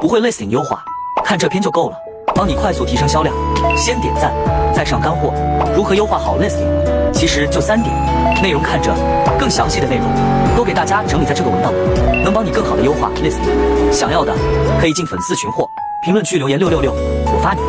不会 listing 优化，看这篇就够了，帮你快速提升销量。先点赞，再上干货。如何优化好 listing？其实就三点，内容看着，更详细的内容都给大家整理在这个文档，能帮你更好的优化 listing。想要的可以进粉丝群或评论区留言六六六，我发你。